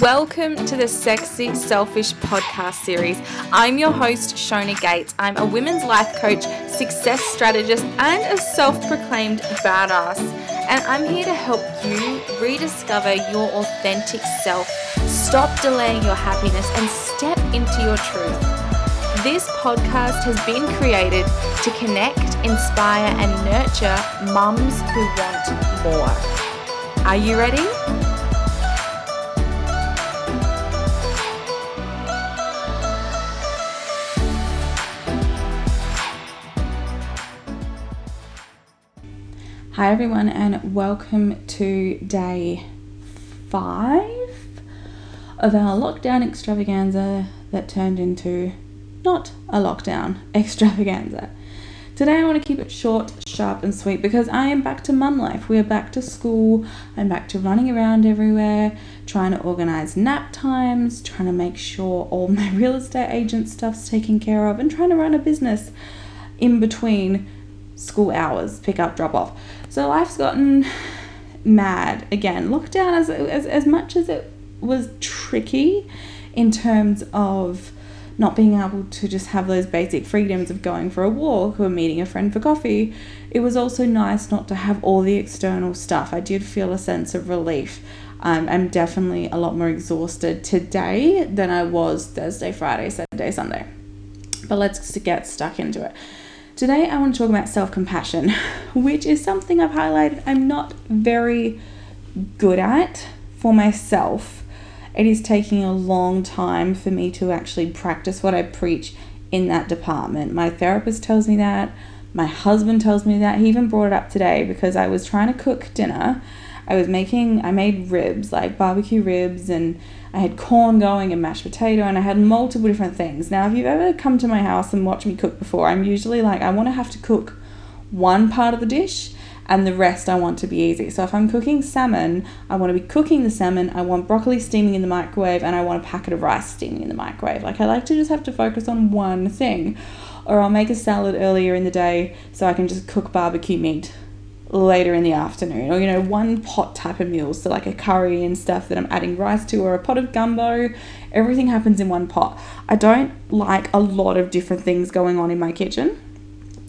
Welcome to the Sexy Selfish podcast series. I'm your host, Shona Gates. I'm a women's life coach, success strategist, and a self proclaimed badass. And I'm here to help you rediscover your authentic self, stop delaying your happiness, and step into your truth. This podcast has been created to connect, inspire, and nurture mums who want more. Are you ready? Hi, everyone, and welcome to day five of our lockdown extravaganza that turned into not a lockdown extravaganza. Today, I want to keep it short, sharp, and sweet because I am back to mum life. We are back to school. I'm back to running around everywhere, trying to organize nap times, trying to make sure all my real estate agent stuff's taken care of, and trying to run a business in between school hours, pick up, drop off. So life's gotten mad again. Lockdown, as, as, as much as it was tricky in terms of not being able to just have those basic freedoms of going for a walk or meeting a friend for coffee, it was also nice not to have all the external stuff. I did feel a sense of relief. Um, I'm definitely a lot more exhausted today than I was Thursday, Friday, Saturday, Sunday. But let's get stuck into it. Today, I want to talk about self compassion, which is something I've highlighted I'm not very good at for myself. It is taking a long time for me to actually practice what I preach in that department. My therapist tells me that, my husband tells me that. He even brought it up today because I was trying to cook dinner. I was making, I made ribs, like barbecue ribs and I had corn going and mashed potato, and I had multiple different things. Now, if you've ever come to my house and watched me cook before, I'm usually like, I want to have to cook one part of the dish and the rest I want to be easy. So if I'm cooking salmon, I want to be cooking the salmon, I want broccoli steaming in the microwave, and I want a packet of rice steaming in the microwave. Like I like to just have to focus on one thing. Or I'll make a salad earlier in the day so I can just cook barbecue meat later in the afternoon or you know one pot type of meal. So like a curry and stuff that i'm adding rice to or a pot of gumbo. Everything happens in one pot. I don't like a lot of different things going on in my kitchen.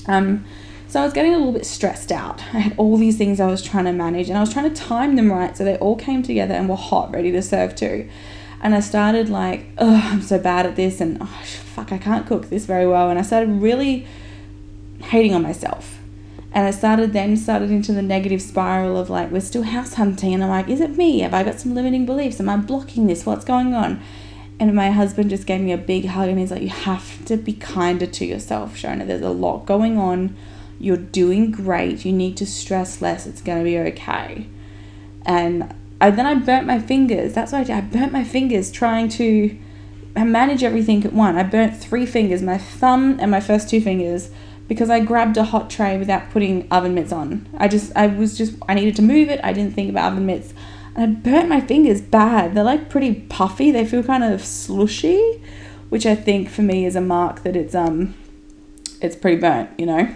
Um so i was getting a little bit stressed out. I had all these things i was trying to manage and i was trying to time them right so they all came together and were hot ready to serve too. And i started like oh i'm so bad at this and oh fuck i can't cook this very well and i started really hating on myself and I started then started into the negative spiral of like we're still house hunting and I'm like, is it me? Have I got some limiting beliefs? Am I blocking this? What's going on? And my husband just gave me a big hug and he's like, You have to be kinder to yourself, Shona. There's a lot going on. You're doing great. You need to stress less. It's gonna be okay. And I, then I burnt my fingers. That's what I did. I burnt my fingers trying to manage everything at one. I burnt three fingers, my thumb and my first two fingers because I grabbed a hot tray without putting oven mitts on. I just, I was just, I needed to move it. I didn't think about oven mitts. And I burnt my fingers bad. They're like pretty puffy. They feel kind of slushy, which I think for me is a mark that it's, um, it's pretty burnt, you know?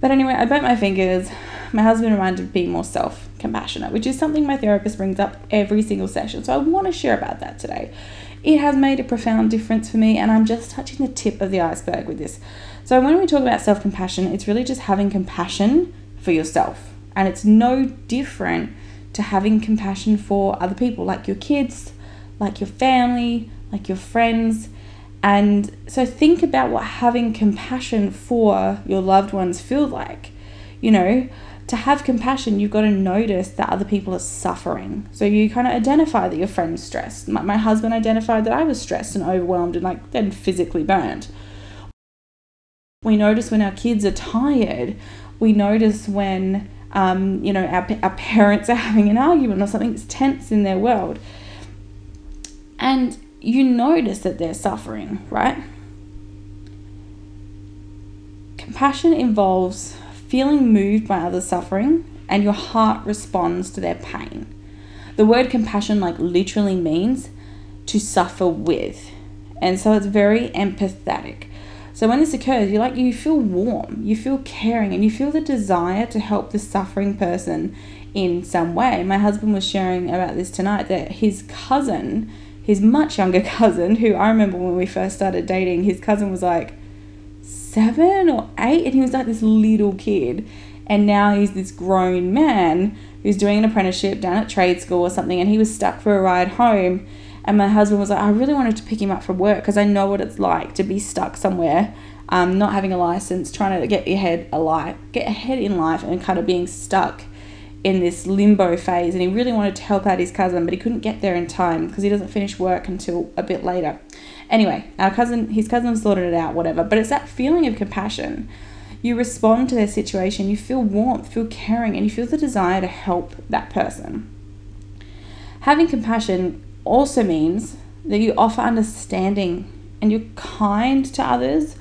But anyway, I burnt my fingers. My husband reminded me to be more self compassionate, which is something my therapist brings up every single session. So I want to share about that today. It has made a profound difference for me, and I'm just touching the tip of the iceberg with this. So, when we talk about self compassion, it's really just having compassion for yourself. And it's no different to having compassion for other people, like your kids, like your family, like your friends. And so, think about what having compassion for your loved ones feel like. You know, to have compassion, you've got to notice that other people are suffering. So you kind of identify that your friend's stressed. My, my husband identified that I was stressed and overwhelmed and like then physically burnt. We notice when our kids are tired. We notice when, um, you know, our, our parents are having an argument or something that's tense in their world. And you notice that they're suffering, right? Compassion involves feeling moved by others' suffering and your heart responds to their pain. The word compassion, like, literally means to suffer with. And so it's very empathetic. So when this occurs, you like you feel warm, you feel caring, and you feel the desire to help the suffering person in some way. My husband was sharing about this tonight that his cousin, his much younger cousin, who I remember when we first started dating, his cousin was like seven or eight, and he was like this little kid. And now he's this grown man who's doing an apprenticeship down at trade school or something, and he was stuck for a ride home. And my husband was like, I really wanted to pick him up from work because I know what it's like to be stuck somewhere, um, not having a license, trying to get your head alive, get ahead in life, and kind of being stuck in this limbo phase. And he really wanted to help out his cousin, but he couldn't get there in time because he doesn't finish work until a bit later. Anyway, our cousin, his cousin sorted it out, whatever. But it's that feeling of compassion. You respond to their situation, you feel warmth, feel caring, and you feel the desire to help that person. Having compassion also means that you offer understanding and you're kind to others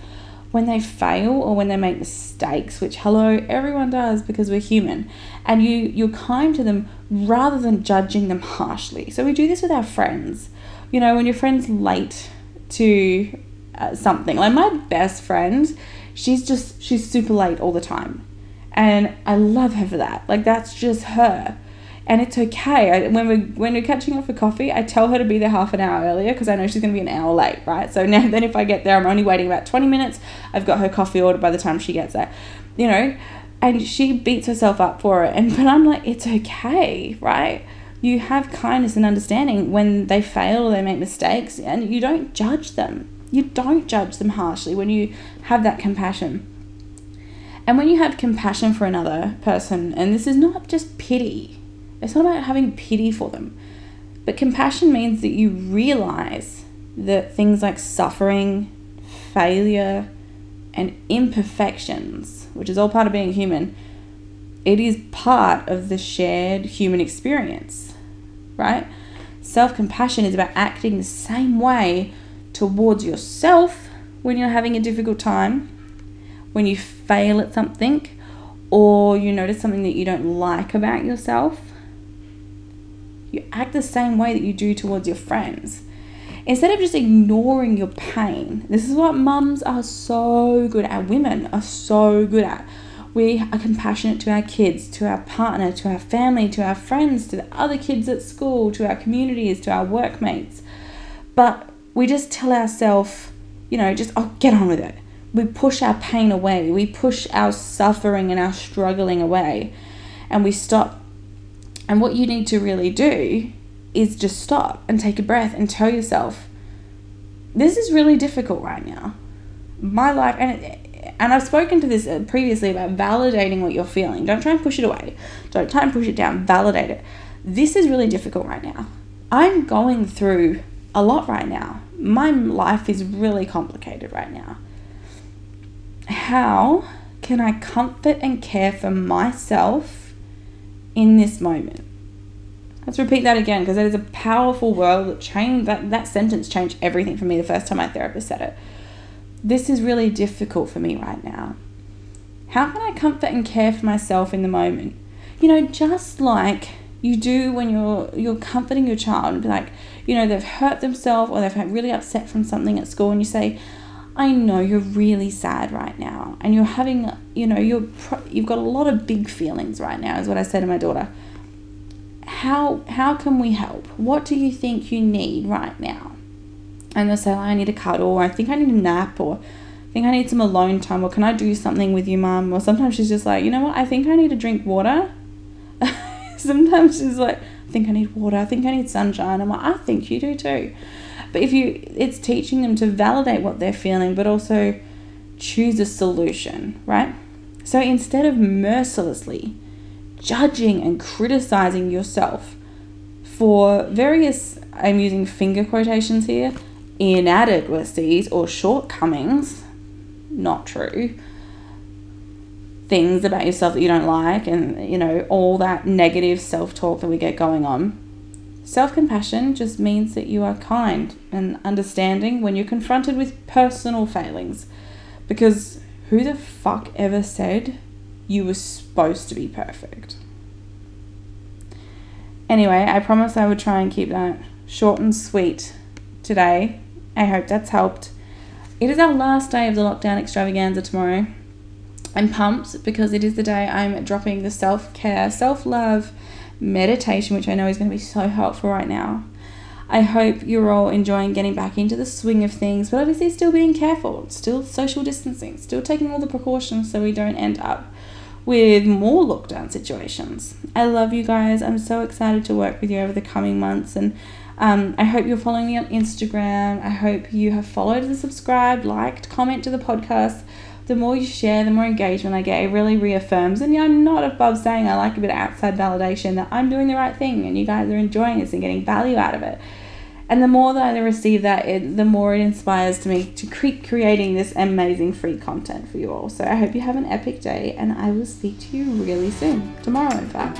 when they fail or when they make mistakes, which hello, everyone does because we're human. And you you're kind to them rather than judging them harshly. So we do this with our friends. You know, when your friend's late to uh, something, like my best friend, she's just she's super late all the time. And I love her for that. Like that's just her and it's okay. I, when we when we're catching up for coffee, I tell her to be there half an hour earlier because I know she's to be an hour late, right? So now then if I get there, I'm only waiting about 20 minutes. I've got her coffee order by the time she gets there. You know, and she beats herself up for it. And but I'm like, it's okay, right? You have kindness and understanding when they fail or they make mistakes and you don't judge them. You don't judge them harshly when you have that compassion. And when you have compassion for another person, and this is not just pity, it's not about having pity for them. But compassion means that you realize that things like suffering, failure, and imperfections, which is all part of being human, it is part of the shared human experience, right? Self compassion is about acting the same way towards yourself when you're having a difficult time, when you fail at something, or you notice something that you don't like about yourself you act the same way that you do towards your friends. Instead of just ignoring your pain, this is what mums are so good at, women are so good at. We are compassionate to our kids, to our partner, to our family, to our friends, to the other kids at school, to our communities, to our workmates. But we just tell ourselves, you know, just, oh, get on with it. We push our pain away. We push our suffering and our struggling away. And we stop and what you need to really do is just stop and take a breath and tell yourself, this is really difficult right now. My life, and and I've spoken to this uh, previously about validating what you're feeling. Don't try and push it away. Don't try and push it down. Validate it. This is really difficult right now. I'm going through a lot right now. My life is really complicated right now. How can I comfort and care for myself in this moment. Let's repeat that again because that is a powerful word that changed that, that sentence changed everything for me the first time my therapist said it. This is really difficult for me right now. How can I comfort and care for myself in the moment? You know, just like you do when you're you're comforting your child and be like, you know, they've hurt themselves or they've had really upset from something at school and you say, I know you're really sad right now and you're having, you know, you're you've got a lot of big feelings right now is what I say to my daughter. How how can we help? What do you think you need right now? And they'll say, I need a cuddle or I think I need a nap or I think I need some alone time or can I do something with you, mum? Or sometimes she's just like, you know what, I think I need to drink water. sometimes she's like, I think I need water, I think I need sunshine. I'm like, I think you do too. But if you, it's teaching them to validate what they're feeling, but also choose a solution, right? So instead of mercilessly judging and criticizing yourself for various, I'm using finger quotations here, inadequacies or shortcomings, not true, things about yourself that you don't like, and you know, all that negative self talk that we get going on Self compassion just means that you are kind and understanding when you're confronted with personal failings. Because who the fuck ever said you were supposed to be perfect? Anyway, I promised I would try and keep that short and sweet today. I hope that's helped. It is our last day of the lockdown extravaganza tomorrow. I'm pumped because it is the day I'm dropping the self care, self love meditation, which I know is going to be so helpful right now. I hope you're all enjoying getting back into the swing of things, but obviously still being careful, still social distancing, still taking all the precautions so we don't end up with more lockdown situations. I love you guys. I'm so excited to work with you over the coming months and um, I hope you're following me on Instagram. I hope you have followed and subscribed, liked, comment to the podcast the more you share, the more engagement I get. It really reaffirms. And yeah, I'm not above saying I like a bit of outside validation that I'm doing the right thing and you guys are enjoying this and getting value out of it. And the more that I receive that, it, the more it inspires to me to keep creating this amazing free content for you all. So I hope you have an epic day and I will speak to you really soon. Tomorrow, in fact.